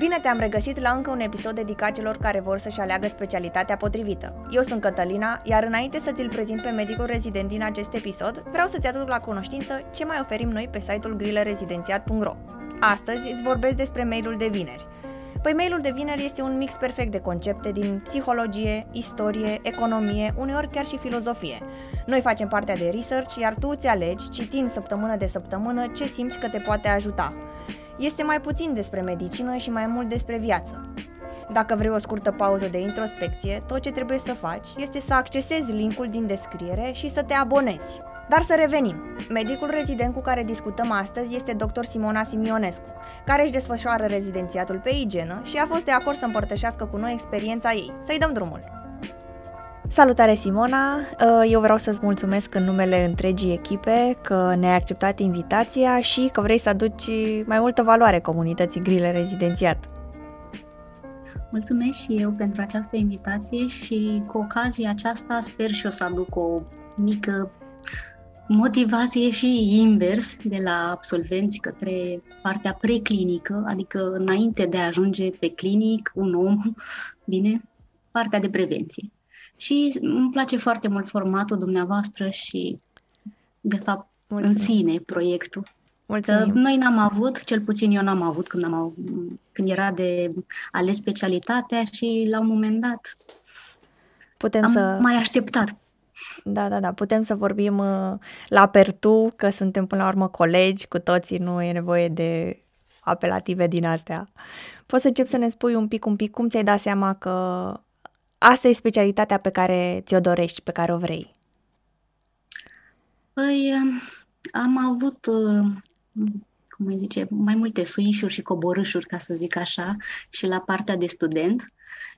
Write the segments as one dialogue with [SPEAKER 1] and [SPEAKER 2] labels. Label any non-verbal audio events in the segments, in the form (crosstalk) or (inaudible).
[SPEAKER 1] Bine te-am regăsit la încă un episod dedicat celor care vor să-și aleagă specialitatea potrivită. Eu sunt Cătălina, iar înainte să ți-l prezint pe medicul rezident din acest episod, vreau să-ți aduc la cunoștință ce mai oferim noi pe site-ul grillerezidențiat.ro. Astăzi îți vorbesc despre mailul de vineri. Păi mailul de vineri este un mix perfect de concepte din psihologie, istorie, economie, uneori chiar și filozofie. Noi facem partea de research, iar tu îți alegi, citind săptămână de săptămână, ce simți că te poate ajuta. Este mai puțin despre medicină și mai mult despre viață. Dacă vrei o scurtă pauză de introspecție, tot ce trebuie să faci este să accesezi linkul din descriere și să te abonezi. Dar să revenim. Medicul rezident cu care discutăm astăzi este dr. Simona Simionescu, care își desfășoară rezidențiatul pe igienă și a fost de acord să împărtășească cu noi experiența ei. Să-i dăm drumul! Salutare Simona! Uh, eu vreau să-ți mulțumesc în numele întregii echipe că ne-ai acceptat invitația și că vrei să aduci mai multă valoare comunității Grile Rezidențiat.
[SPEAKER 2] Mulțumesc și eu pentru această invitație și cu ocazia aceasta sper și o să aduc o mică motivație și invers de la absolvenți către partea preclinică, adică înainte de a ajunge pe clinic, un om, bine, partea de prevenție. Și îmi place foarte mult formatul dumneavoastră și, de fapt, Mulțumim. în sine proiectul. Mulțumim. Că noi n-am avut, cel puțin eu n-am avut când, am, când era de ales specialitatea și la un moment dat Putem am să... mai așteptat
[SPEAKER 1] da, da, da, putem să vorbim uh, la pertu, că suntem până la urmă colegi cu toții, nu e nevoie de apelative din astea. Poți să încep să ne spui un pic, un pic, cum ți-ai dat seama că asta e specialitatea pe care ți-o dorești, pe care o vrei?
[SPEAKER 2] Păi, um, am avut, uh, cum îi zice, mai multe suișuri și coborâșuri, ca să zic așa, și la partea de student.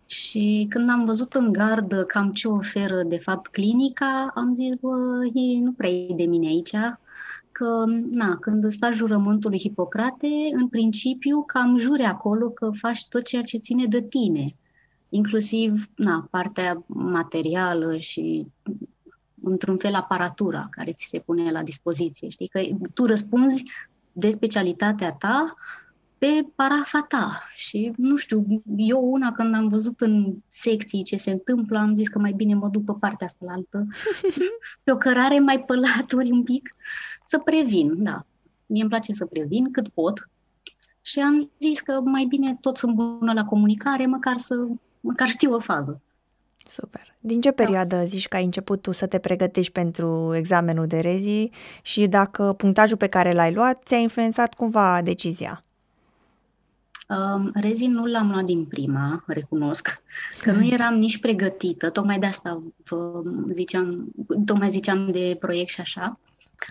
[SPEAKER 2] Și când am văzut în gardă cam ce oferă de fapt clinica, am zis, bă, e, nu prea e de mine aici, că, na, când îți faci jurământul lui Hipocrate, în principiu cam juri acolo că faci tot ceea ce ține de tine, inclusiv, na, partea materială și într-un fel aparatura care ți se pune la dispoziție, știi, că tu răspunzi de specialitatea ta pe parafa ta. Și nu știu, eu una când am văzut în secții ce se întâmplă, am zis că mai bine mă duc pe partea asta la altă, (laughs) pe o cărare mai pe laturi un pic, să previn, da. Mie îmi place să previn cât pot și am zis că mai bine tot sunt bună la comunicare, măcar să măcar știu o fază.
[SPEAKER 1] Super. Din ce da. perioadă da. zici că ai început tu să te pregătești pentru examenul de rezi și dacă punctajul pe care l-ai luat ți-a influențat cumva decizia?
[SPEAKER 2] Um, Rezi nu l-am luat din prima, recunosc, că nu (laughs) eram nici pregătită, tocmai de asta vă ziceam, tocmai ziceam de proiect și așa.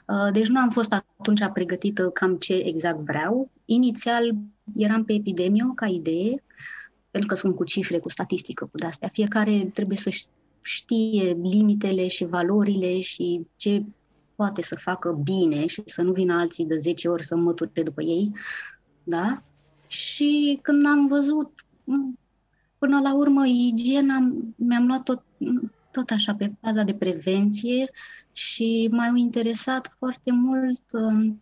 [SPEAKER 2] Uh, deci nu am fost atunci pregătită cam ce exact vreau. Inițial eram pe epidemio ca idee, pentru că sunt cu cifre, cu statistică, cu de-astea. Fiecare trebuie să știe limitele și valorile și ce poate să facă bine și să nu vină alții de 10 ori să măture după ei. Da? Și când am văzut, până la urmă, igiena, mi-am luat tot, tot așa pe faza de prevenție și m-au interesat foarte mult um,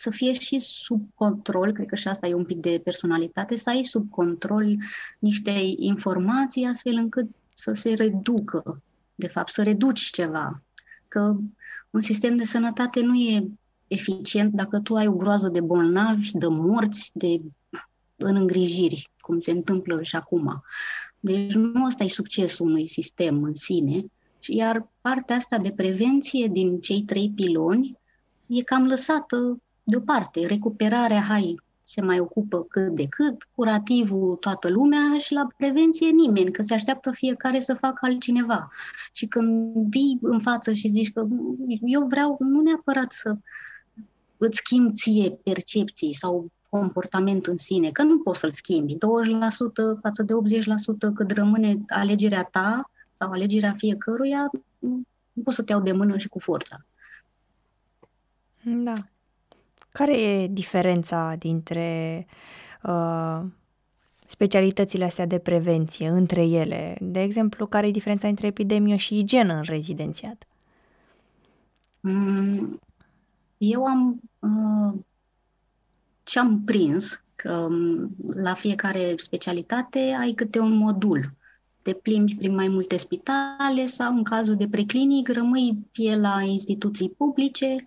[SPEAKER 2] să fie și sub control, cred că și asta e un pic de personalitate, să ai sub control niște informații astfel încât să se reducă, de fapt, să reduci ceva. Că un sistem de sănătate nu e eficient dacă tu ai o groază de bolnavi, de morți, de în îngrijiri, cum se întâmplă și acum. Deci nu ăsta e succesul unui sistem în sine, iar partea asta de prevenție din cei trei piloni e cam lăsată deoparte. Recuperarea, hai, se mai ocupă cât de cât, curativul toată lumea și la prevenție nimeni, că se așteaptă fiecare să facă altcineva. Și când vii în față și zici că eu vreau nu neapărat să îți schimbi ție percepții sau comportament în sine, că nu poți să-l schimbi. 20% față de 80% cât rămâne alegerea ta sau alegerea fiecăruia, nu poți să te iau de mână și cu forța.
[SPEAKER 1] Da. Care e diferența dintre uh, specialitățile astea de prevenție între ele? De exemplu, care e diferența între epidemie și igienă în rezidențiat?
[SPEAKER 2] Mm, eu am uh, ce am prins, că um, la fiecare specialitate ai câte un modul. Te plimbi prin mai multe spitale sau, în cazul de preclinic, rămâi fie la instituții publice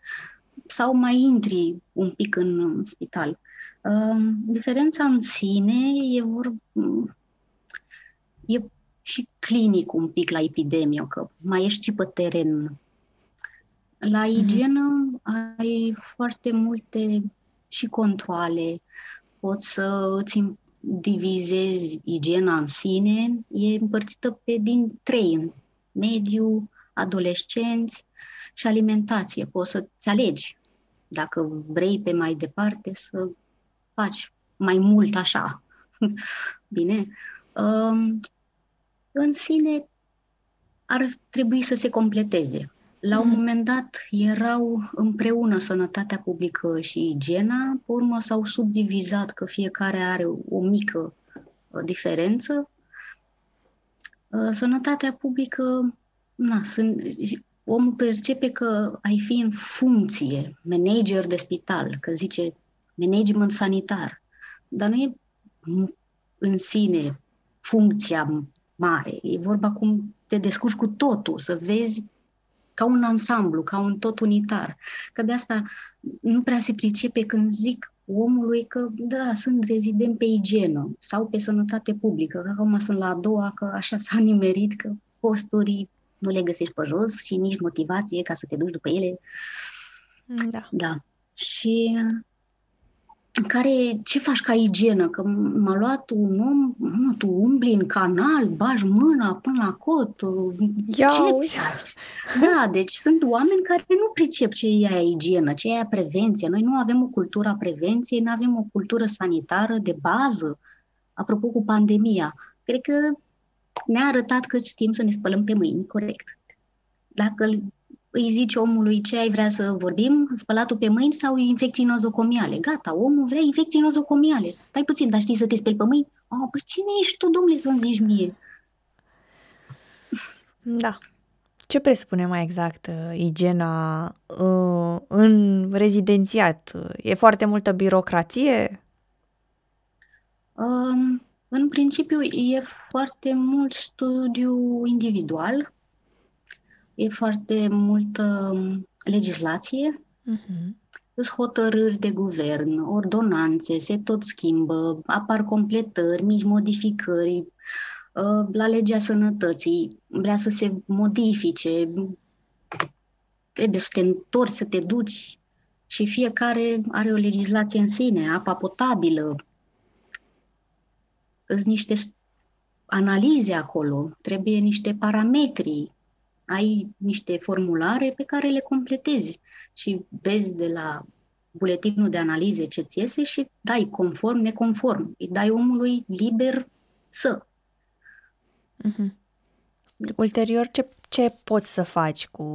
[SPEAKER 2] sau mai intri un pic în spital. Um, diferența în sine e, vor, e și clinic un pic la epidemie, că mai ești și pe teren. La mhm. igienă mm-hmm. ai foarte multe și controle, poți să îți divizezi igiena în sine, e împărțită pe din trei, mediu, adolescenți și alimentație. Poți să-ți alegi dacă vrei pe mai departe să faci mai mult așa. (laughs) Bine? Um, în sine ar trebui să se completeze. La un mm. moment dat erau împreună sănătatea publică și igiena, pe urmă s-au subdivizat că fiecare are o mică uh, diferență. Uh, sănătatea publică, na, sunt, omul percepe că ai fi în funcție, manager de spital, că zice management sanitar, dar nu e în sine funcția mare, e vorba cum te descurci cu totul, să vezi ca un ansamblu, ca un tot unitar. Că de asta nu prea se pricepe când zic omului că, da, sunt rezident pe igienă sau pe sănătate publică, că acum sunt la a doua, că așa s-a (laughs) nimerit, că posturii nu le găsești pe jos și nici motivație ca să te duci după ele.
[SPEAKER 1] Da.
[SPEAKER 2] Da. Și care, ce faci ca igienă? Că m-a luat un om, mă, tu umbli în canal, bagi mâna până la cot,
[SPEAKER 1] Ia,
[SPEAKER 2] ce faci? Da, deci sunt oameni care nu pricep ce e aia igienă, ce e aia prevenție. Noi nu avem o cultură a prevenției, nu avem o cultură sanitară de bază. Apropo cu pandemia, cred că ne-a arătat că știm să ne spălăm pe mâini, corect. Dacă îi zici omului ce ai vrea să vorbim, spălatul pe mâini sau infecții nozocomiale. Gata, omul vrea infecții nozocomiale. Stai puțin, dar știi să te speli pe mâini? Oh, păi cine ești tu, domnule, să-mi zici mie?
[SPEAKER 1] Da. Ce presupune mai exact uh, igiena uh, în rezidențiat? E foarte multă birocrație?
[SPEAKER 2] Um, în principiu e foarte mult studiu individual, e foarte multă um, legislație, uh-huh. sunt hotărâri de guvern, ordonanțe, se tot schimbă, apar completări, mici modificări, uh, la legea sănătății vrea să se modifice, trebuie să te întorci, să te duci și fiecare are o legislație în sine, apa potabilă, sunt niște analize acolo, trebuie niște parametri, ai niște formulare pe care le completezi și vezi de la buletinul de analize ce ți iese și dai conform, neconform. Îi dai omului liber să.
[SPEAKER 1] Uh-huh. Ulterior, ce, ce poți să faci cu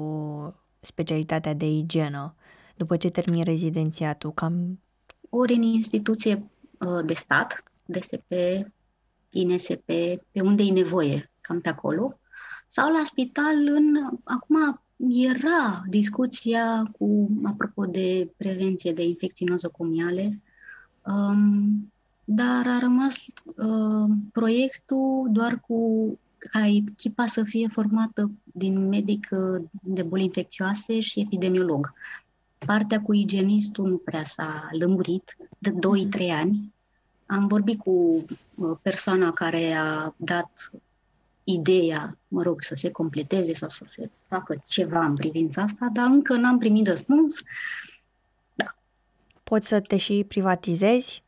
[SPEAKER 1] specialitatea de igienă după ce termini rezidențiatul? Cam...
[SPEAKER 2] Ori în instituție uh, de stat, DSP, INSP, pe unde e nevoie, cam pe acolo, sau la spital în... Acum era discuția cu, apropo de prevenție de infecții nozocomiale, um, dar a rămas uh, proiectul doar cu ca echipa să fie formată din medic uh, de boli infecțioase și epidemiolog. Partea cu igienistul nu prea s-a lămurit de 2-3 ani. Am vorbit cu uh, persoana care a dat ideea, mă rog, să se completeze sau să se facă ceva în privința asta, dar încă n-am primit răspuns. Da.
[SPEAKER 1] Poți să te și privatizezi?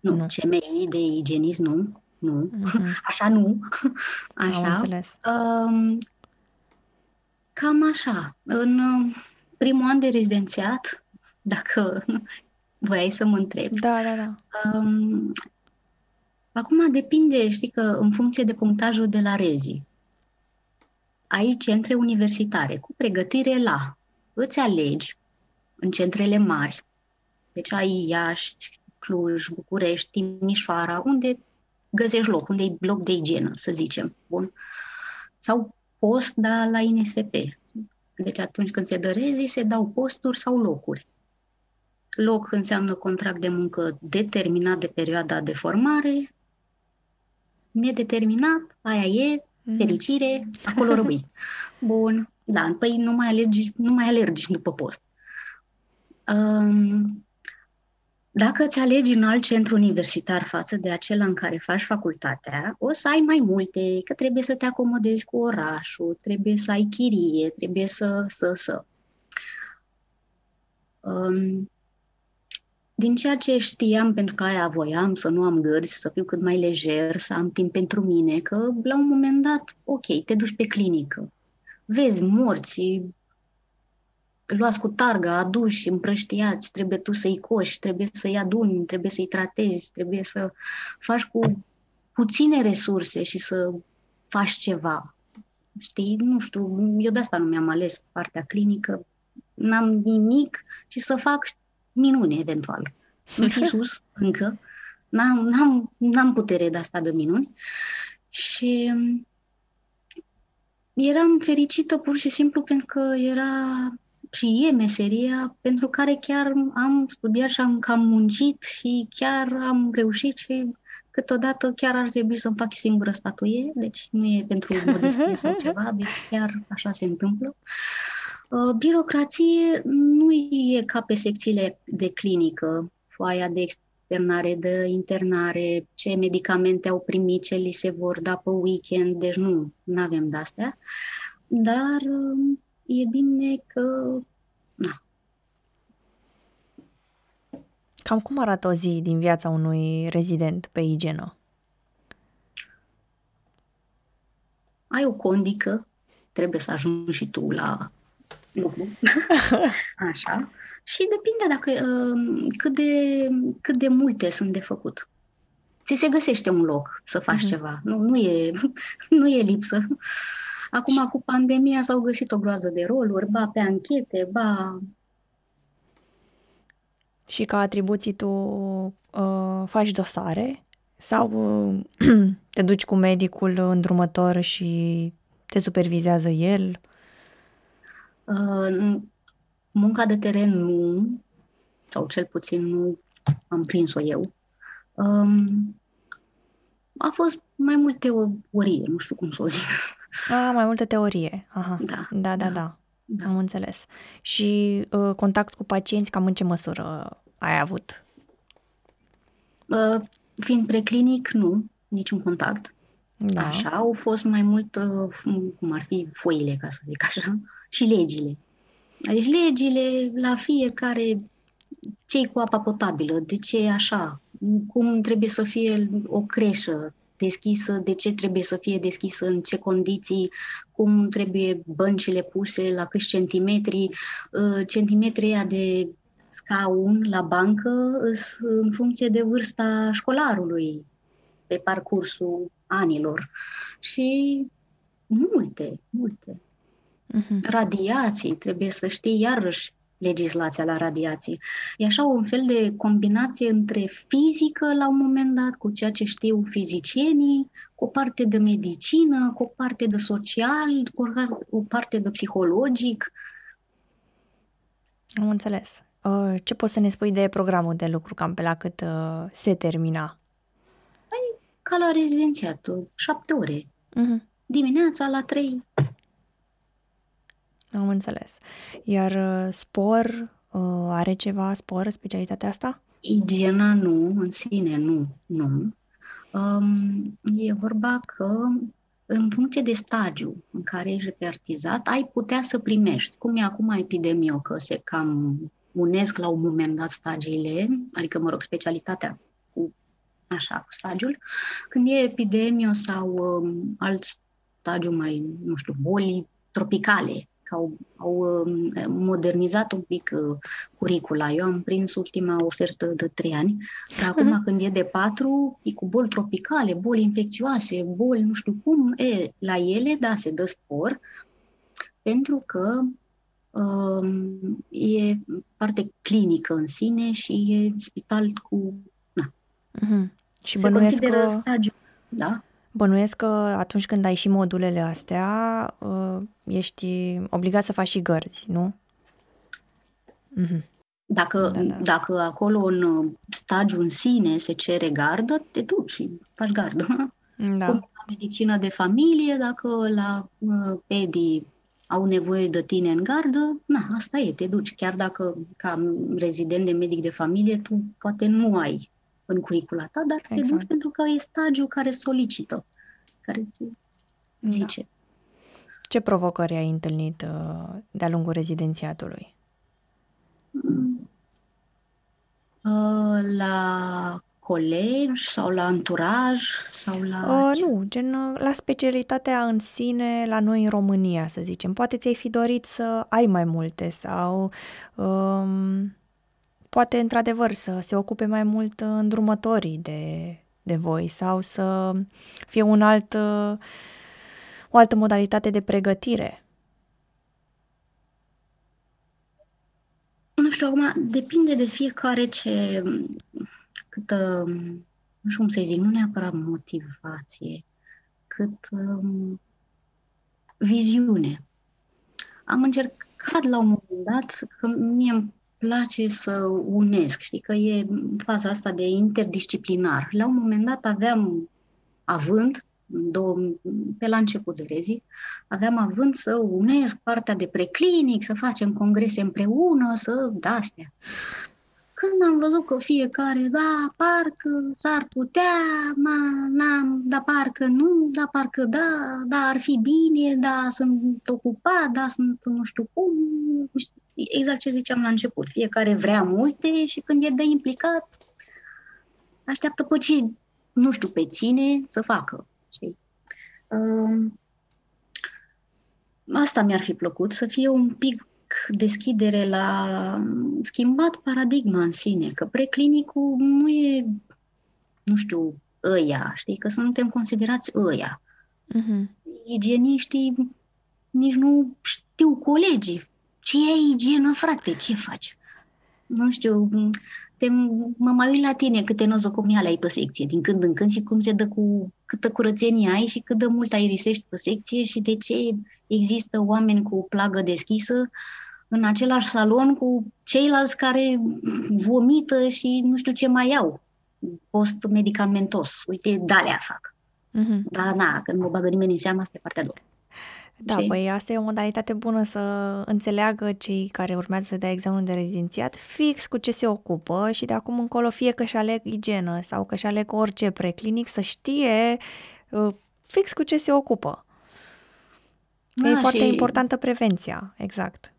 [SPEAKER 2] Nu, nu. CMI de igienism nu. Nu. Uh-huh. (laughs) Așa nu. Așa.
[SPEAKER 1] Am înțeles.
[SPEAKER 2] Um, cam așa. În uh, primul an de rezidențiat, dacă voiai să mă întreb.
[SPEAKER 1] Da, da, da.
[SPEAKER 2] Um, Acum depinde, știi că în funcție de punctajul de la rezi, ai centre universitare cu pregătire la, îți alegi în centrele mari, deci ai Iași, Cluj, București, Timișoara, unde găsești loc, unde e loc de igienă, să zicem, bun? Sau post, da, la INSP. Deci atunci când se dă rezi, se dau posturi sau locuri. Loc înseamnă contract de muncă determinat de perioada de formare, nedeterminat, aia e, mhm. fericire, acolo rămâi. (laughs) Bun, da, păi nu mai alergi, nu mai alergi după post. Um, dacă îți alegi un alt centru universitar față de acela în care faci facultatea, o să ai mai multe, că trebuie să te acomodezi cu orașul, trebuie să ai chirie, trebuie să, să, să. Um, din ceea ce știam, pentru că aia voiam, să nu am gărzi, să fiu cât mai lejer, să am timp pentru mine, că la un moment dat, ok, te duci pe clinică, vezi morți, luați cu targa, aduși, împrăștiați, trebuie tu să-i coși, trebuie să-i aduni, trebuie să-i tratezi, trebuie să faci cu puține resurse și să faci ceva. Știi, nu știu, eu de asta nu mi-am ales partea clinică, n-am nimic și să fac minune, eventual. Nu fi (laughs) sus încă, n-am, n-am, n-am putere de asta de minuni și eram fericită pur și simplu pentru că era și e meseria pentru care chiar am studiat și am cam muncit și chiar am reușit și câteodată chiar ar trebui să-mi fac singură statuie, deci nu e pentru modestie sau (laughs) ceva, deci chiar așa se întâmplă. Uh, birocrație nu e ca pe secțiile de clinică, foaia de externare, de internare, ce medicamente au primit, ce li se vor da pe weekend, deci nu, nu avem de-astea. Dar uh, e bine că... Na.
[SPEAKER 1] Cam cum arată o zi din viața unui rezident pe igienă?
[SPEAKER 2] Ai o condică, trebuie să ajungi și tu la lucru. (laughs) Așa. Și depinde dacă uh, cât, de, cât de multe sunt de făcut. Ți se găsește un loc să faci uh-huh. ceva. Nu, nu, e, (laughs) nu e lipsă. Acum, cu pandemia, s-au găsit o groază de roluri, ba pe anchete, ba...
[SPEAKER 1] Și ca atribuții tu uh, faci dosare sau uh, (clears throat) te duci cu medicul îndrumător și te supervizează el?
[SPEAKER 2] Uh, munca de teren nu, sau cel puțin nu am prins-o eu. Um, a fost mai mult teorie, nu știu cum să o zic.
[SPEAKER 1] A, mai multă teorie. Aha. Da, da, da. da. da. da. Am înțeles. Și uh, contact cu pacienți, cam în ce măsură ai avut?
[SPEAKER 2] Uh, fiind preclinic, nu, niciun contact. Da. Așa, au fost mai mult, uh, cum ar fi foile, ca să zic așa, și legile. Deci legile la fiecare cei cu apa potabilă, de ce e așa, cum trebuie să fie o creșă deschisă, de ce trebuie să fie deschisă, în ce condiții, cum trebuie băncile puse, la câți centimetri, uh, centimetrii de scaun la bancă în funcție de vârsta școlarului pe parcursul anilor. Și multe, multe. Uh-huh. Radiații, trebuie să știi iarăși legislația la radiații. E așa un fel de combinație între fizică la un moment dat, cu ceea ce știu fizicienii, cu o parte de medicină, cu o parte de social, cu o parte de psihologic.
[SPEAKER 1] Am înțeles. Uh, ce poți să ne spui de programul de lucru cam pe la cât uh, se termina?
[SPEAKER 2] Păi, ca la rezidențiat, șapte ore. Uh-huh. Dimineața la trei
[SPEAKER 1] am înțeles. Iar uh, spor, uh, are ceva spor, specialitatea asta?
[SPEAKER 2] Igiena nu, în sine nu, nu. Um, e vorba că în funcție de stagiu în care ești repartizat, ai putea să primești. Cum e acum epidemia, că se cam unesc la un moment dat stagiile, adică, mă rog, specialitatea cu, așa, cu stagiul. Când e epidemie sau um, alt stagiu mai, nu știu, boli tropicale, că au, au um, modernizat un pic uh, curicula. Eu am prins ultima ofertă de trei ani, dar acum mhm. când e de patru, e cu boli tropicale, boli infecțioase, boli nu știu cum, e, la ele, da, se dă spor, pentru că um, e parte clinică în sine și e spital cu... Na.
[SPEAKER 1] Uh-huh. Și se consideră că...
[SPEAKER 2] stagiu, da?
[SPEAKER 1] Bănuiesc că atunci când ai și modulele astea, uh, ești obligat să faci și gărzi, nu?
[SPEAKER 2] Mm-hmm. Dacă, da, da. dacă acolo în stagiu în sine se cere gardă, te duci și faci gardă. Da. Cum la medicină de familie, dacă la uh, pedii au nevoie de tine în gardă, na, asta e, te duci. Chiar dacă ca rezident de medic de familie, tu poate nu ai în curicula ta, dar exact. te duci pentru că e stagiu care solicită, care ți da. zice. Da.
[SPEAKER 1] Ce provocări ai întâlnit uh, de-a lungul rezidențiatului? Mm.
[SPEAKER 2] Uh, la colegi sau la anturaj sau la...
[SPEAKER 1] Uh, nu, gen uh, la specialitatea în sine, la noi în România, să zicem. Poate ți-ai fi dorit să ai mai multe sau um, poate într-adevăr să se ocupe mai mult îndrumătorii de, de voi sau să fie un alt, uh, o altă modalitate de pregătire.
[SPEAKER 2] Nu știu, acum depinde de fiecare ce câtă, nu știu cum să zic, nu neapărat motivație, cât um, viziune. Am încercat la un moment dat, că mie îmi place să unesc, știi, că e faza asta de interdisciplinar. La un moment dat aveam având, două, pe la început de rezi, aveam având să unesc partea de preclinic, să facem congrese împreună, să da astea. Când am văzut că fiecare, da, parcă s-ar putea, ma, n-am, da, parcă nu, da, parcă da, da, ar fi bine, da, sunt ocupat, da, sunt nu știu cum, exact ce ziceam la început. Fiecare vrea multe și când e de implicat, așteaptă pe ce, nu știu pe cine să facă, știi? Uh, asta mi-ar fi plăcut, să fie un pic deschidere la schimbat paradigma în sine, că preclinicul nu e, nu știu, ăia, știi, că suntem considerați ăia. Uh-huh. Igieniștii nici nu știu colegii. Ce e igienă, frate? Ce faci? Nu știu, te, mă mai uit la tine câte nozocomiale ai pe secție din când în când și cum se dă cu câtă curățenie ai și cât de mult aerisești pe secție și de ce există oameni cu plagă deschisă în același salon cu ceilalți care vomită și nu știu ce mai au post-medicamentos. Uite, dalea fac. Mm-hmm. Dar na, când mă bagă nimeni în seama, asta e partea a doua.
[SPEAKER 1] Da, Știi? păi asta e o modalitate bună să înțeleagă cei care urmează să dea examenul de rezidențiat fix cu ce se ocupă și de acum încolo fie că și aleg igienă sau că și aleg orice preclinic să știe uh, fix cu ce se ocupă. Da, e foarte și... importantă prevenția, exact.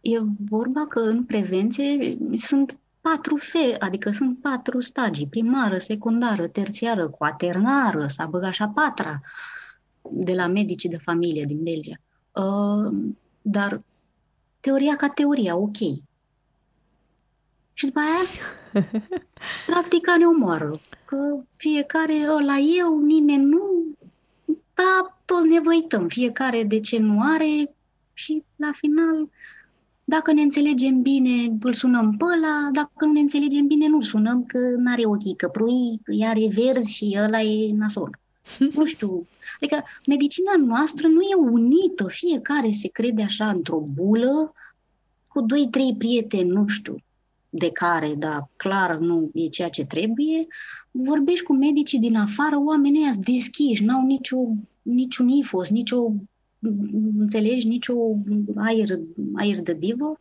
[SPEAKER 2] E vorba că în prevenție sunt patru fe, adică sunt patru stagii, primară, secundară, terțiară, quaternară, s-a băgat și a patra de la medicii de familie din Belgia. Uh, dar teoria ca teoria, ok. Și după aia, (laughs) practica ne omoară. Că fiecare, la eu, nimeni nu, da, toți ne văităm, fiecare de ce nu are și la final dacă ne înțelegem bine, îl sunăm pe ăla, dacă nu ne înțelegem bine, nu-l sunăm, că nu are ochii căprui, iar e verzi și ăla e nasol. (laughs) nu știu. Adică medicina noastră nu e unită, fiecare se crede așa într-o bulă, cu doi, trei prieteni, nu știu, de care, da, clar nu e ceea ce trebuie, vorbești cu medicii din afară, oamenii ăia deschiși, n-au nicio, niciun ifos, nicio înțelegi, nicio aer, aer de divă,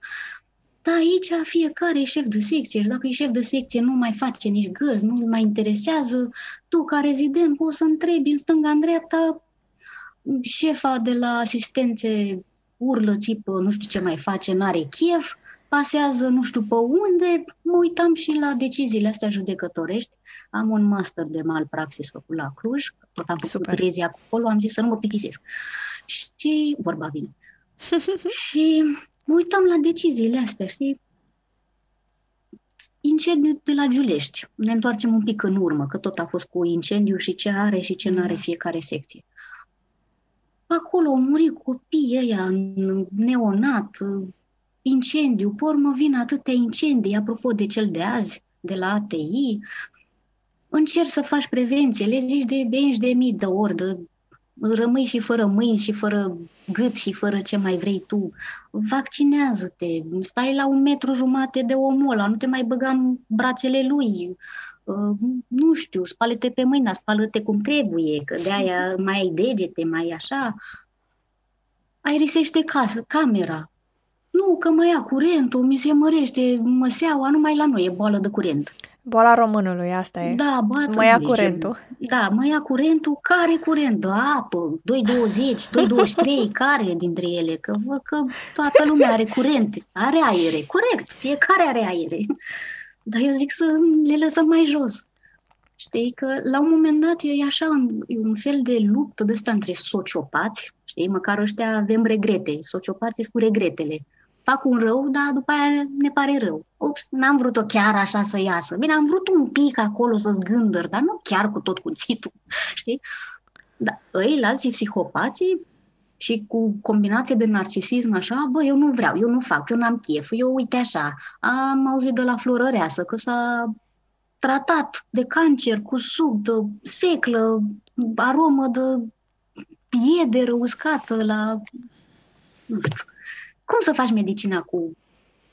[SPEAKER 2] dar aici fiecare e șef de secție și dacă e șef de secție nu mai face nici gărzi, nu mai interesează, tu ca rezident poți să întrebi în stânga, în dreapta, șefa de la asistențe urlă, țipă, nu știu ce mai face, n-are chef, pasează nu știu pe unde, mă uitam și la deciziile astea judecătorești. Am un master de malpraxis făcut la Cluj, tot am făcut trezi acolo, am zis să nu mă plictisesc. Și vorba vine. (laughs) și mă uitam la deciziile astea, știi? Incendiu de la Giulești. Ne întoarcem un pic în urmă, că tot a fost cu incendiu și ce are și ce nu are da. fiecare secție. Acolo au murit copiii ăia neonat, incendiu, pe urmă vin atâtea incendii, apropo de cel de azi, de la ATI, încerci să faci prevenție, le zici de 20 de mii de ori, de rămâi și fără mâini și fără gât și fără ce mai vrei tu. Vaccinează-te, stai la un metru jumate de omul ăla, nu te mai băga în brațele lui, uh, nu știu, spală-te pe mâini, spală-te cum trebuie, că de aia mai ai degete, mai așa. Aerisește casă, camera. Nu, că mai ia curentul, mi se mărește măseaua, numai la noi e boală de curent.
[SPEAKER 1] Boala românului, asta e.
[SPEAKER 2] Da, bată
[SPEAKER 1] Mă ia curentul.
[SPEAKER 2] Da, mă ia curentul. Care curent? De apă, 2,20, 2,23, (laughs) care dintre ele? Că văd că toată lumea are curent, are aere. Corect, fiecare are aere. Dar eu zic să le lăsăm mai jos. Știi că la un moment dat e așa e un fel de luptă de asta între sociopați, știi, măcar ăștia avem regrete, sociopații cu regretele fac un rău, dar după aia ne pare rău. Ups, n-am vrut-o chiar așa să iasă. Bine, am vrut un pic acolo să zgândăr, dar nu chiar cu tot cuțitul, (laughs) știi? Da, ei, la alții psihopații și cu combinație de narcisism așa, bă, eu nu vreau, eu nu fac, eu n-am chef, eu uite așa, am auzit de la florăreasă că s-a tratat de cancer cu suc de sfeclă, aromă de piedere uscată la... Nu știu cum să faci medicina cu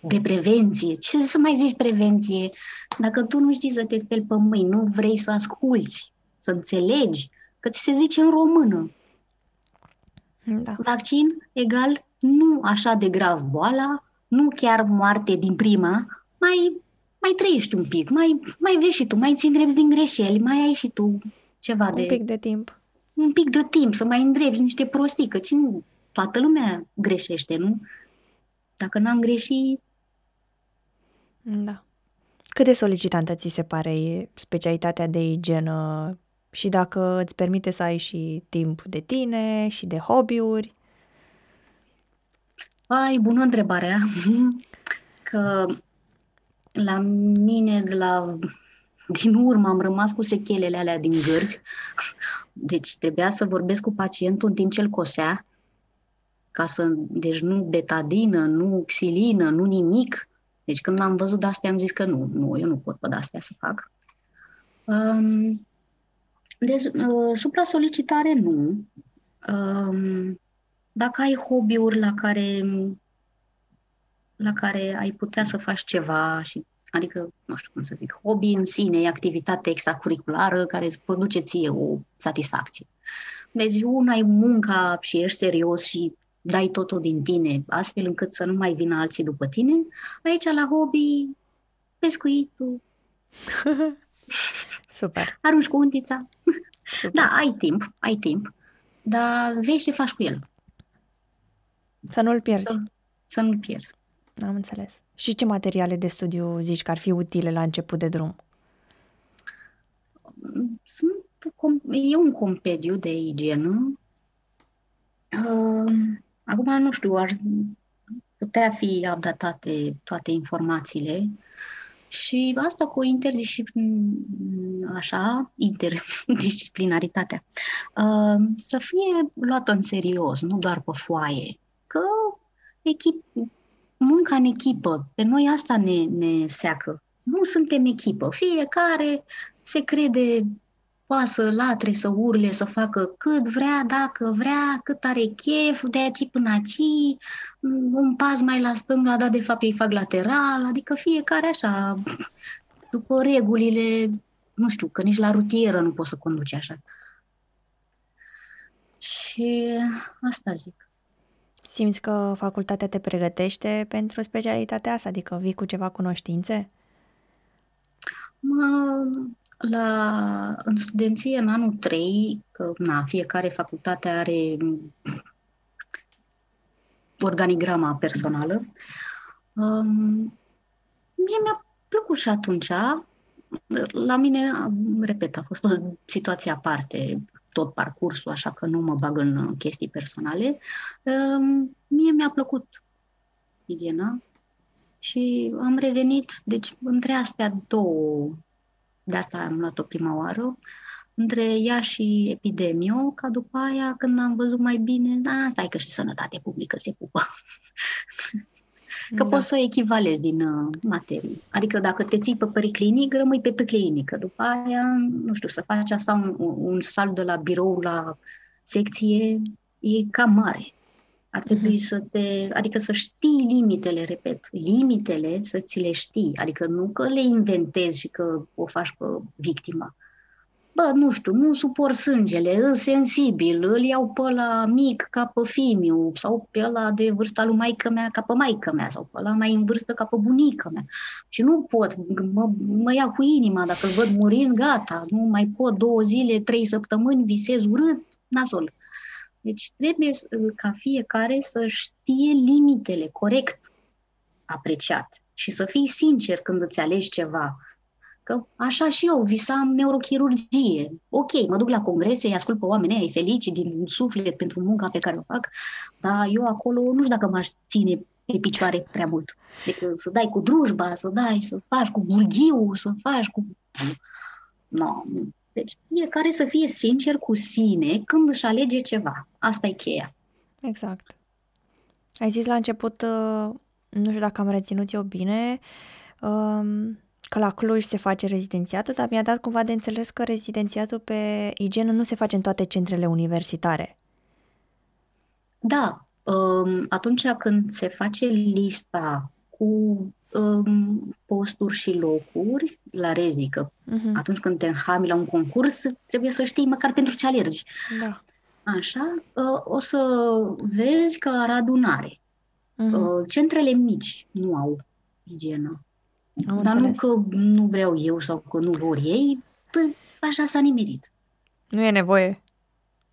[SPEAKER 2] de prevenție? Ce să mai zici prevenție? Dacă tu nu știi să te speli pe mâini, nu vrei să asculți, să înțelegi, că ți se zice în română. Da. Vaccin egal nu așa de grav boala, nu chiar moarte din prima, mai, mai trăiești un pic, mai, mai vezi și tu, mai ți îndrepți din greșeli, mai ai și tu ceva
[SPEAKER 1] un
[SPEAKER 2] de...
[SPEAKER 1] Un pic de timp.
[SPEAKER 2] Un pic de timp, să mai îndrepți niște prostii, că cine, toată lumea greșește, nu? Dacă n-am greșit...
[SPEAKER 1] Da. Cât de solicitantă ți se pare specialitatea de igienă și dacă îți permite să ai și timp de tine și de hobby-uri?
[SPEAKER 2] Ai, bună întrebarea. (laughs) Că la mine, de la, din urmă, am rămas cu sechelele alea din gârzi. (laughs) Deci trebuia să vorbesc cu pacientul în timp ce îl cosea ca să, deci nu betadină, nu xilină, nu nimic. Deci când am văzut de astea am zis că nu, nu, eu nu pot pe astea să fac. Um, deci, uh, supra-solicitare nu. Um, dacă ai hobby-uri la care, la care ai putea să faci ceva și Adică, nu știu cum să zic, hobby în sine e activitate extracurriculară care îți produce ție o satisfacție. Deci una e munca și ești serios și dai totul din tine, astfel încât să nu mai vină alții după tine. Aici, la hobby, pescuitul. (laughs)
[SPEAKER 1] Super.
[SPEAKER 2] Arunci cu undița. Super. Da, ai timp, ai timp, dar vezi ce faci cu el.
[SPEAKER 1] Să nu-l pierzi. Să,
[SPEAKER 2] să nu-l pierzi.
[SPEAKER 1] Am înțeles. Și ce materiale de studiu zici că ar fi utile la început de drum?
[SPEAKER 2] Sunt, e un compediu de igienă. Uh, Acum, nu știu, ar putea fi updatate toate informațiile și asta cu interdisciplin, așa, interdisciplinaritatea, uh, să fie luată în serios, nu doar pe foaie, că echip, munca în echipă, pe noi asta ne, ne seacă. Nu suntem echipă, fiecare se crede poate să latre, să urle, să facă cât vrea, dacă vrea, cât are chef, de aici până aici, un pas mai la stânga, dar de fapt ei fac lateral, adică fiecare așa, (laughs) după regulile, nu știu, că nici la rutieră nu poți să conduci așa. Și asta zic.
[SPEAKER 1] Simți că facultatea te pregătește pentru specialitatea asta, adică vii cu ceva cunoștințe?
[SPEAKER 2] Mă, la, în studenție, în anul 3, că na, fiecare facultate are organigrama personală, um, mie mi-a plăcut și atunci. La mine, repet, a fost o situație aparte, tot parcursul, așa că nu mă bag în chestii personale. Um, mie mi-a plăcut igiena și am revenit, deci între astea două de asta am luat-o prima oară, între ea și epidemio, ca după aia, când am văzut mai bine, da, stai că și sănătate publică se pupă. că da. poți să echivalezi din uh, materii. Adică dacă te ții pe periclinic, rămâi pe periclinică. După aia, nu știu, să faci asta un, un salt de la birou la secție e cam mare. Ar trebui uh-huh. să te, adică să știi limitele, repet, limitele să ți le știi, adică nu că le inventezi și că o faci pe victima. Bă, nu știu, nu suport sângele, îl sensibil, îl iau pe la mic ca pe fimiu, sau pe ăla de vârsta lui maică mea ca pe maică mea, sau pe ăla mai în vârstă ca pe bunica mea. Și nu pot, mă, mă ia cu inima, dacă îl văd murind, gata, nu mai pot două zile, trei săptămâni, visez urât, nasol. Deci trebuie ca fiecare să știe limitele corect apreciat și să fii sincer când îți alegi ceva. Că așa și eu visam neurochirurgie. Ok, mă duc la congrese, îi ascult pe oamenii îi felici din suflet pentru munca pe care o fac, dar eu acolo nu știu dacă m-aș ține pe picioare prea mult. Deci să dai cu drujba, să dai, să faci cu burghiu, să faci cu... No, deci fiecare să fie sincer cu sine când își alege ceva. Asta e cheia.
[SPEAKER 1] Exact. Ai zis la început, uh, nu știu dacă am reținut eu bine, um, că la Cluj se face rezidențiatul, dar mi-a dat cumva de înțeles că rezidențiatul pe igienă nu se face în toate centrele universitare.
[SPEAKER 2] Da, um, atunci când se face lista cu um, posturi și locuri la rezică. Uh-huh. Atunci când te înhami la un concurs, trebuie să știi măcar pentru ce alergi.
[SPEAKER 1] Da.
[SPEAKER 2] Așa, uh, o să vezi că are adunare. Uh-huh. Uh, centrele mici nu au igienă. Am Dar înțeles. nu că nu vreau eu sau că nu vor ei, așa s-a nimerit.
[SPEAKER 1] Nu e nevoie.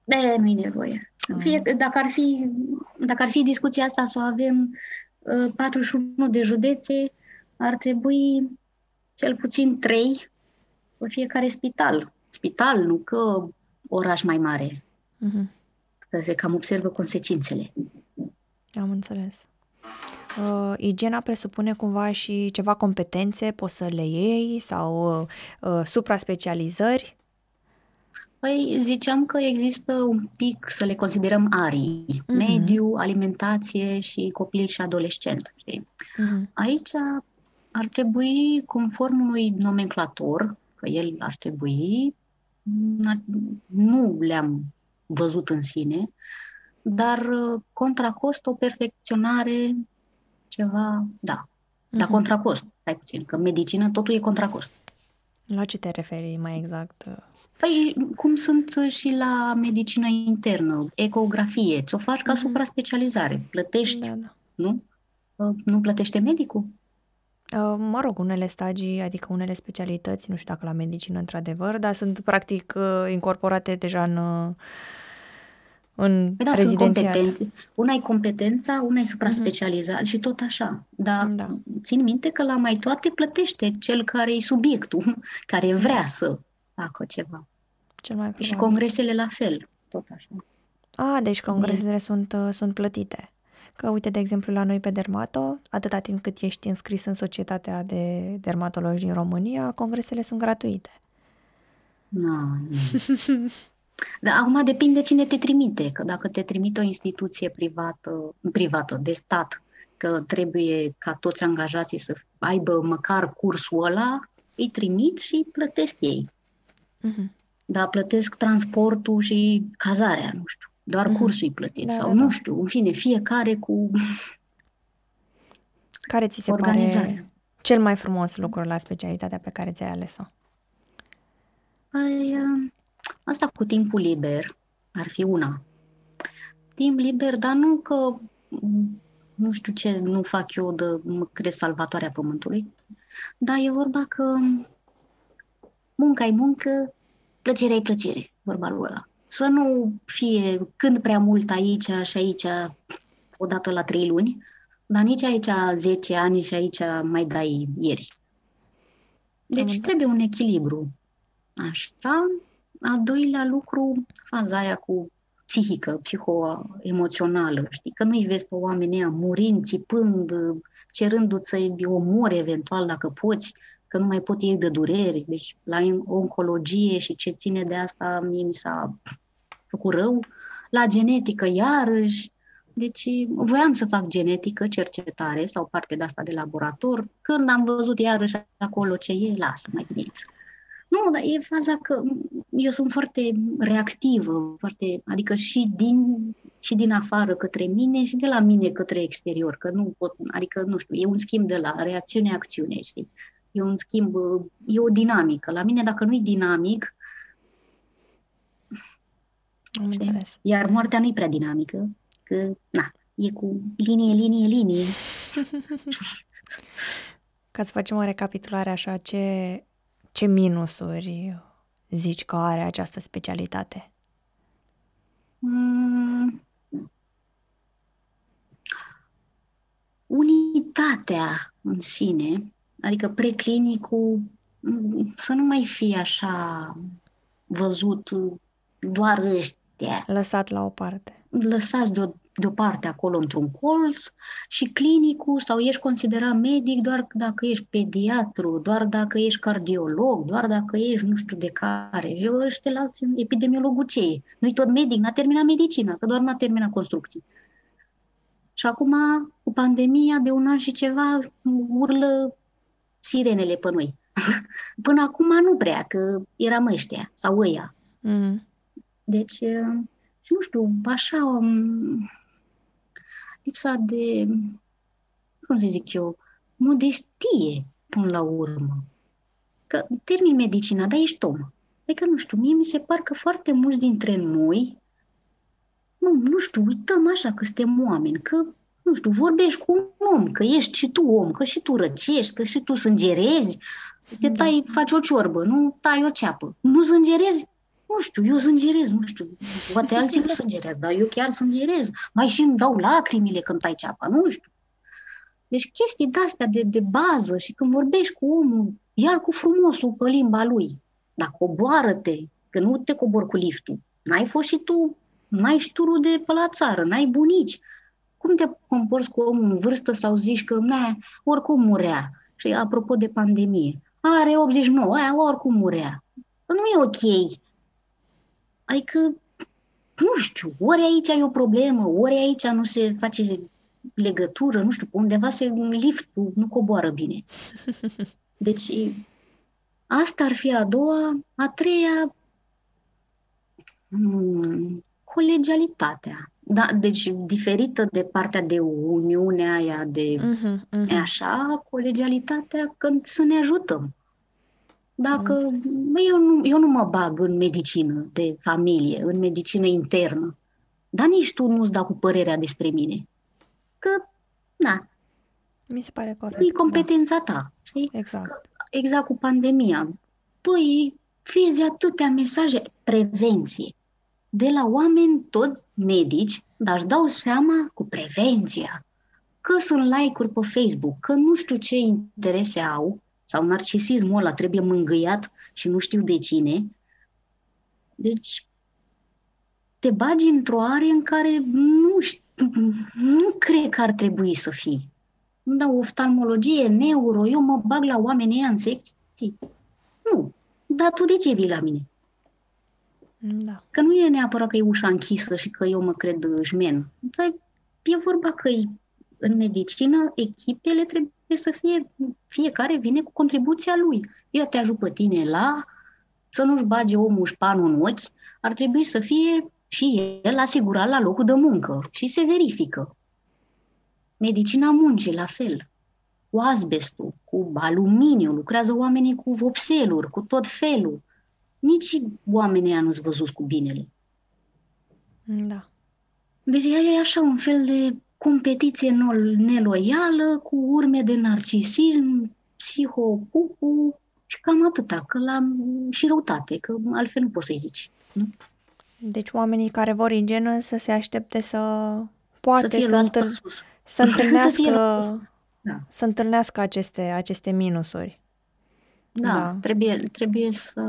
[SPEAKER 2] De, nu e nevoie. Uh-huh. Fie, dacă, ar fi, dacă ar fi discuția asta să o avem 41 de județe, ar trebui cel puțin 3 pe fiecare spital. Spital, nu că oraș mai mare. Uh-huh. Că se cam observă consecințele.
[SPEAKER 1] Am înțeles. Uh, igiena presupune cumva și ceva competențe, poți să le iei sau uh, uh supra-specializări?
[SPEAKER 2] Păi ziceam că există un pic, să le considerăm arii, uh-huh. mediu, alimentație și copil și adolescent. Știi? Uh-huh. Aici ar trebui, conform unui nomenclator, că el ar trebui, nu le-am văzut în sine, dar contra cost o perfecționare, ceva, da. Uh-huh. Dar contra cost, stai puțin, că medicină totul e contra cost.
[SPEAKER 1] La ce te referi mai exact?
[SPEAKER 2] Păi, cum sunt și la medicină internă, ecografie, ți-o faci ca mm-hmm. supra-specializare, plătești, da, da. nu? Nu plătește medicul?
[SPEAKER 1] Uh, mă rog, unele stagii, adică unele specialități, nu știu dacă la medicină într-adevăr, dar sunt practic uh, incorporate deja în, uh, în păi da, rezidențiat. Sunt competențe.
[SPEAKER 2] Una e competența, una e supra-specializare mm-hmm. și tot așa. Dar da. țin minte că la mai toate plătește cel care e subiectul, (laughs) care vrea să facă ceva.
[SPEAKER 1] Cel mai
[SPEAKER 2] probabil. Și congresele la fel, tot așa.
[SPEAKER 1] A, deci congresele mm. sunt, uh, sunt plătite. Că uite, de exemplu, la noi pe Dermato, atâta timp cât ești înscris în Societatea de Dermatologi din România, congresele sunt gratuite.
[SPEAKER 2] No, nu. (laughs) Dar acum depinde cine te trimite, că dacă te trimite o instituție privată, privată de stat, că trebuie ca toți angajații să aibă măcar cursul ăla, îi trimit și plătesc ei. Uh-huh. Dar plătesc transportul și cazarea, nu știu. Doar uh-huh. cursul îi plătit. Da, sau da, nu da. știu, în fine, fiecare cu
[SPEAKER 1] Care ți se pare cel mai frumos lucru la specialitatea pe care ți-ai ales-o?
[SPEAKER 2] Păi, uh, asta cu timpul liber ar fi una. Timp liber, dar nu că nu știu ce nu fac eu de mă cresc salvatoarea pământului, dar e vorba că munca e muncă, plăcerea e plăcere, vorba lui ăla. Să nu fie când prea mult aici și aici odată la trei luni, dar nici aici 10 ani și aici mai dai ieri. Deci Am trebuie un echilibru. Așa. Al doilea lucru, faza aia cu psihică, psihoemoțională, știi? Că nu-i vezi pe oamenii ăia murind, țipând, cerându-ți să-i omori eventual dacă poți, că nu mai pot ei de dureri. Deci la oncologie și ce ține de asta mie mi s-a făcut rău. La genetică iarăși. Deci voiam să fac genetică, cercetare sau parte de asta de laborator. Când am văzut iarăși acolo ce e, lasă mai bine. Nu, dar e faza că eu sunt foarte reactivă, foarte, adică și din, și din afară către mine și de la mine către exterior, că nu pot, adică nu știu, e un schimb de la reacțiune-acțiune, știi? E un schimb, e o dinamică. La mine, dacă nu e dinamic,
[SPEAKER 1] am înțeles.
[SPEAKER 2] Iar moartea nu e prea dinamică, că, na, e cu linie, linie, linie. (laughs)
[SPEAKER 1] Ca să facem o recapitulare așa, ce, ce minusuri zici că are această specialitate? Mm,
[SPEAKER 2] unitatea în sine, adică preclinicul, mm, să nu mai fie așa văzut doar ăștia.
[SPEAKER 1] Lăsat la o parte.
[SPEAKER 2] Lăsați de o deoparte acolo într-un colț și clinicul sau ești considerat medic doar dacă ești pediatru, doar dacă ești cardiolog, doar dacă ești nu știu de care. Eu ăștia la epidemiologul ce e? Nu-i tot medic, n-a terminat medicina, că doar n-a terminat construcții. Și acum, cu pandemia de un an și ceva, urlă sirenele pe noi. (laughs) Până acum nu prea, că eram ăștia sau ăia. Mm. Deci, și nu știu, așa, um, lipsa de, cum să zic eu, modestie până la urmă. Că termin medicina, dar ești om. Adică, nu știu, mie mi se par că foarte mulți dintre noi, nu, nu știu, uităm așa că suntem oameni, că, nu știu, vorbești cu un om, că ești și tu om, că și tu răcești, că și tu sângerezi, te da. tai, faci o ciorbă, nu tai o ceapă. Nu sângerezi? nu știu, eu sângerez, nu știu, poate (laughs) alții nu sângerez, dar eu chiar sângerez. Mai și îmi dau lacrimile când tai ceapa, nu știu. Deci chestii de-astea de, de bază și când vorbești cu omul, iar cu frumosul pe limba lui, dar coboară-te, că nu te cobor cu liftul. N-ai fost și tu, n-ai și tu de pe la țară, n-ai bunici. Cum te comporți cu omul în vârstă sau zici că, na, oricum murea? Și apropo de pandemie, are 89, aia oricum murea. Nu e ok Adică, nu știu, ori aici e o problemă, ori aici nu se face legătură, nu știu, pe undeva se liftul nu coboară bine. (laughs) Deci, asta ar fi a doua. A treia, hmm, colegialitatea. Da, deci diferită de partea de uniunea aia de uh-huh, uh-huh. așa, colegialitatea când să ne ajutăm. Dacă eu nu, eu nu mă bag în medicină de familie, în medicină internă, dar nici tu nu-ți da cu părerea despre mine. Că, na,
[SPEAKER 1] mi se pare corect.
[SPEAKER 2] E competența da. ta, știi?
[SPEAKER 1] Exact. Că,
[SPEAKER 2] exact cu pandemia. Păi, vezi atâtea mesaje, prevenție. De la oameni, toți medici, dar își dau seama cu prevenția. Că sunt like-uri pe Facebook, că nu știu ce interese au, sau narcisismul ăla trebuie mângâiat și nu știu de cine. Deci te bagi într-o are în care nu, știu, nu cred că ar trebui să fii. Da, oftalmologie, neuro, eu mă bag la oameni în secții. Nu. Dar tu de ce vii la mine?
[SPEAKER 1] Da.
[SPEAKER 2] Că nu e neapărat că e ușa închisă și că eu mă cred șmen. Dar e vorba că în medicină echipele trebuie să fie, fiecare vine cu contribuția lui. Eu te ajut pe tine la să nu-și bage omul șpanul în ochi, ar trebui să fie și el asigurat la locul de muncă și se verifică. Medicina muncii, la fel. Cu asbestul, cu aluminiu, lucrează oamenii cu vopseluri, cu tot felul. Nici oamenii nu-ți văzut cu binele.
[SPEAKER 1] Da.
[SPEAKER 2] Deci e așa un fel de competiție neloială cu urme de narcisism, psihopupu și cam atâta, că la și răutate, că altfel nu poți să-i zici. Nu?
[SPEAKER 1] Deci oamenii care vor în genul să se aștepte să poate
[SPEAKER 2] să,
[SPEAKER 1] să, întâl- să (laughs) întâlnească, să,
[SPEAKER 2] da.
[SPEAKER 1] să întâlnească aceste, aceste minusuri.
[SPEAKER 2] Da, da. Trebuie, trebuie să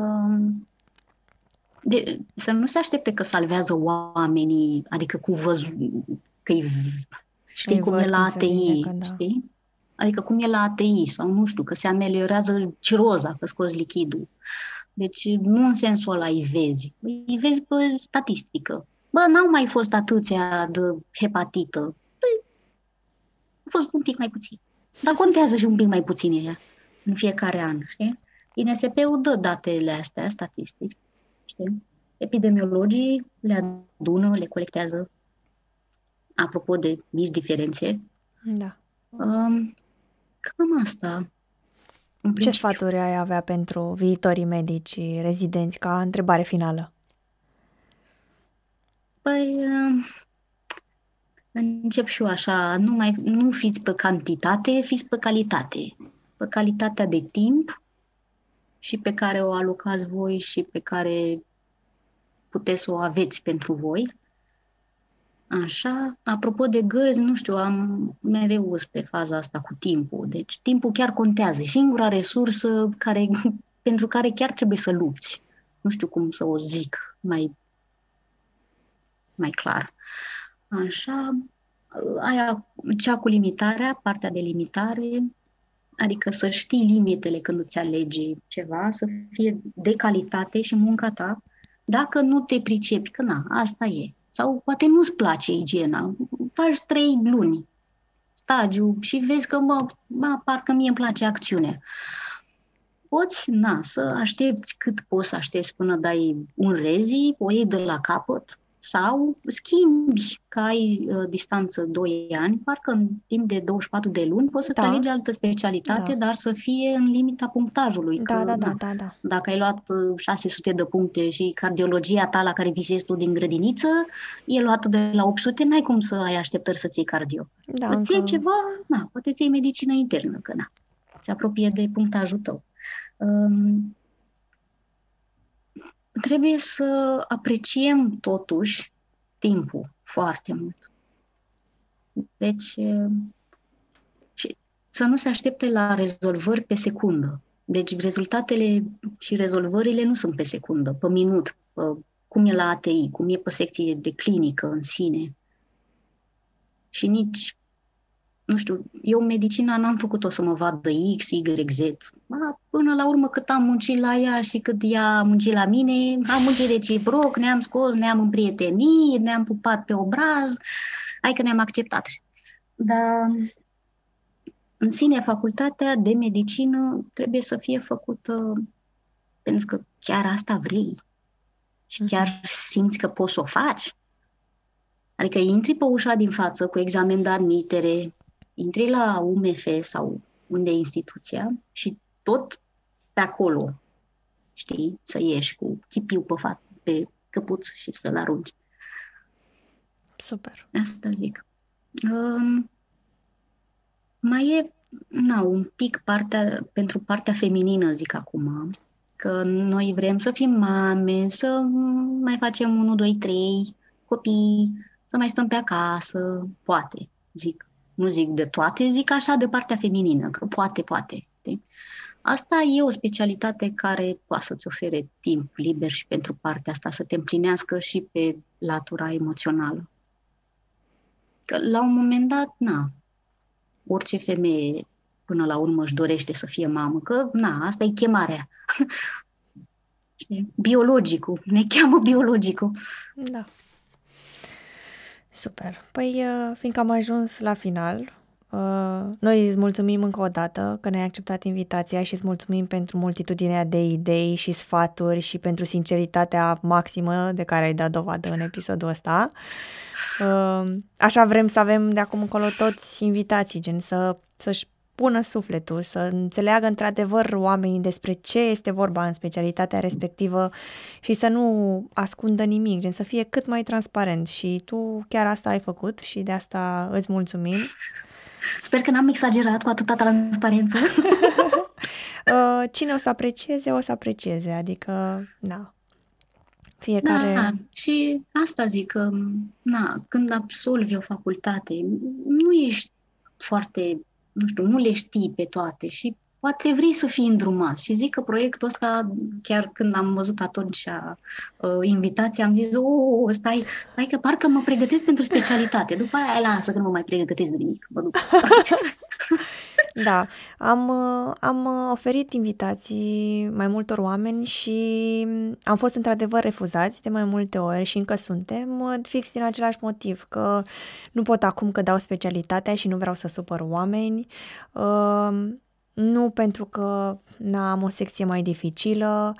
[SPEAKER 2] de, să nu se aștepte că salvează oamenii, adică cu văzut, că știi Ei cum e la ATI, da. știi? Adică cum e la ATI sau nu știu, că se ameliorează ciroza, că scoți lichidul. Deci nu în sensul ăla îi vezi. Îi vezi pe statistică. Bă, n-au mai fost atâția de hepatită. Păi, a fost un pic mai puțin. Dar contează și un pic mai puțin ea în fiecare an, știi? INSP-ul dă datele astea, statistici. Știi? Epidemiologii le adună, le colectează. Apropo de mici diferențe.
[SPEAKER 1] Da.
[SPEAKER 2] Um, cam asta.
[SPEAKER 1] Ce sfaturi ai avea pentru viitorii medici rezidenți ca întrebare finală?
[SPEAKER 2] Păi, um, încep și eu așa, nu, mai, nu fiți pe cantitate, fiți pe calitate. Pe calitatea de timp și pe care o alocați voi și pe care puteți să o aveți pentru voi. Așa, apropo de gărzi, nu știu, am mereu pe faza asta cu timpul. Deci timpul chiar contează. E singura resursă care, (laughs) pentru care chiar trebuie să lupți. Nu știu cum să o zic mai, mai clar. Așa, aia, cea cu limitarea, partea de limitare, adică să știi limitele când îți alegi ceva, să fie de calitate și munca ta, dacă nu te pricepi, că na, asta e. Sau poate nu-ți place igiena, faci trei luni stagiu și vezi că, mă, mă parcă mie îmi place acțiunea. Poți, na, să aștepți cât poți să aștepți până dai un rezi, o iei de la capăt, sau schimbi, că ai uh, distanță 2 ani, parcă în timp de 24 de luni poți să da. alegi altă specialitate, da. dar să fie în limita punctajului.
[SPEAKER 1] Da, că, da, da, da, da.
[SPEAKER 2] Dacă ai luat 600 uh, de puncte și cardiologia ta la care visezi tu din grădiniță e luată de la 800, n-ai cum să ai așteptări să ții cardio. Da, Îți încă... ceva, na, poate ți medicină internă, că na, se apropie de punctajul tău. Um, trebuie să apreciem totuși timpul foarte mult. Deci, și să nu se aștepte la rezolvări pe secundă. Deci rezultatele și rezolvările nu sunt pe secundă, pe minut, pe, cum e la ATI, cum e pe secție de clinică în sine. Și nici nu știu, eu medicina n-am făcut-o să mă vadă X, Y, Z. A, până la urmă cât am muncit la ea și cât ea a muncit la mine, am muncit reciproc, ne-am scos, ne-am împrietenit, ne-am pupat pe obraz, hai că ne-am acceptat. Dar în sine, facultatea de medicină trebuie să fie făcută pentru că chiar asta vrei și chiar mhm. simți că poți să o faci. Adică intri pe ușa din față cu examen de admitere, intri la UMF sau unde e instituția și tot pe acolo, știi, să ieși cu chipiu pe, fat, pe căpuț și să-l arunci.
[SPEAKER 1] Super.
[SPEAKER 2] Asta zic. Um, mai e, na, un pic partea, pentru partea feminină, zic acum, că noi vrem să fim mame, să mai facem 1, 2, 3 copii, să mai stăm pe acasă, poate, zic nu zic de toate, zic așa de partea feminină, că poate, poate. De? Asta e o specialitate care poate să-ți ofere timp liber și pentru partea asta să te împlinească și pe latura emoțională. Că la un moment dat, na, orice femeie până la urmă își dorește să fie mamă, că na, asta e chemarea. (laughs) Știi? Biologicul, ne cheamă biologicul.
[SPEAKER 1] Da. Super. Păi, uh, fiindcă am ajuns la final, uh, noi îți mulțumim încă o dată că ne-ai acceptat invitația și îți mulțumim pentru multitudinea de idei și sfaturi și pentru sinceritatea maximă de care ai dat dovadă în episodul ăsta. Uh, așa vrem să avem de acum încolo toți invitații, gen să, să-și pună sufletul, să înțeleagă într-adevăr oamenii despre ce este vorba în specialitatea respectivă și să nu ascundă nimic, gen să fie cât mai transparent și tu chiar asta ai făcut și de asta îți mulțumim.
[SPEAKER 2] Sper că n-am exagerat cu atâta transparență. (laughs)
[SPEAKER 1] Uh, cine o să aprecieze, o să aprecieze, adică, da, fiecare...
[SPEAKER 2] Da, și asta zic, că, na, când absolvi o facultate, nu ești foarte nu știu, nu le știi pe toate și poate vrei să fii îndrumat. Și zic că proiectul ăsta, chiar când am văzut atunci uh, invitația, am zis, oh, stai, stai că parcă mă pregătesc pentru specialitate. După aia, lasă că nu mă mai pregătesc de nimic. Mă duc. (laughs)
[SPEAKER 1] Da, am, uh, am oferit invitații mai multor oameni și am fost într-adevăr refuzați de mai multe ori și încă suntem, uh, fix din același motiv, că nu pot acum că dau specialitatea și nu vreau să supăr oameni. Uh, nu pentru că am o secție mai dificilă,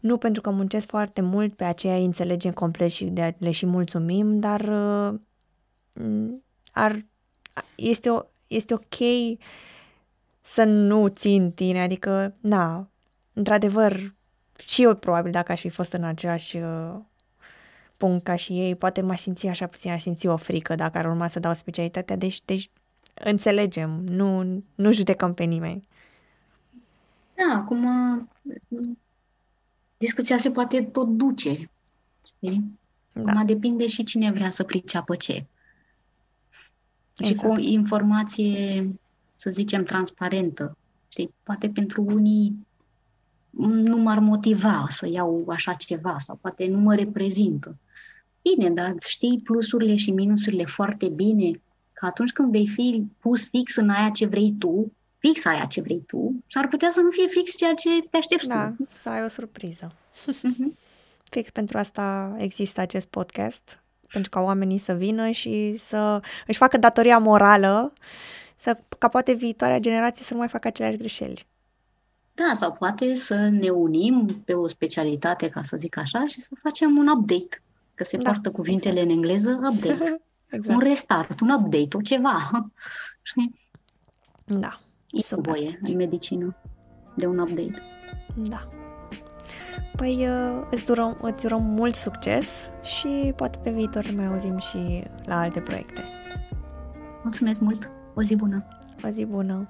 [SPEAKER 1] nu pentru că muncesc foarte mult, pe aceea îi înțelegem complet și de le și mulțumim, dar uh, ar, este, o, este ok să nu țin tine, adică, na, într-adevăr, și eu probabil dacă aș fi fost în același uh, punct ca și ei, poate m-aș simți așa puțin, aș simți o frică dacă ar urma să dau specialitatea, deci, deci înțelegem, nu, nu judecăm pe nimeni.
[SPEAKER 2] Da, acum discuția se poate tot duce, știi? Da. Acum depinde și cine vrea să priceapă ce. Exact. Și cu o exact. informație, să zicem, transparentă. Știi? Poate pentru unii nu m-ar motiva să iau așa ceva sau poate nu mă reprezintă. Bine, dar știi plusurile și minusurile foarte bine, că atunci când vei fi pus fix în aia ce vrei tu, fix aia ce vrei tu, s-ar putea să nu fie fix ceea ce te aștepți
[SPEAKER 1] da, tu. să ai o surpriză. (laughs) Uh-huh. fix pentru asta există acest podcast, pentru ca oamenii să vină și să își facă datoria morală, să, ca poate viitoarea generație să nu mai facă aceleași greșeli.
[SPEAKER 2] Da, sau poate să ne unim pe o specialitate, ca să zic așa, și să facem un update. Că se da, poartă cuvintele exact. în engleză, update. (laughs) exact. Un restart, un update, o ceva. (laughs) Știi?
[SPEAKER 1] Da.
[SPEAKER 2] E super. voie în medicină de un update.
[SPEAKER 1] Da. Păi uh, îți, durăm, îți urăm mult succes și poate pe viitor mai auzim și la alte proiecte.
[SPEAKER 2] Mulțumesc mult! O zi bună!
[SPEAKER 1] O zi bună!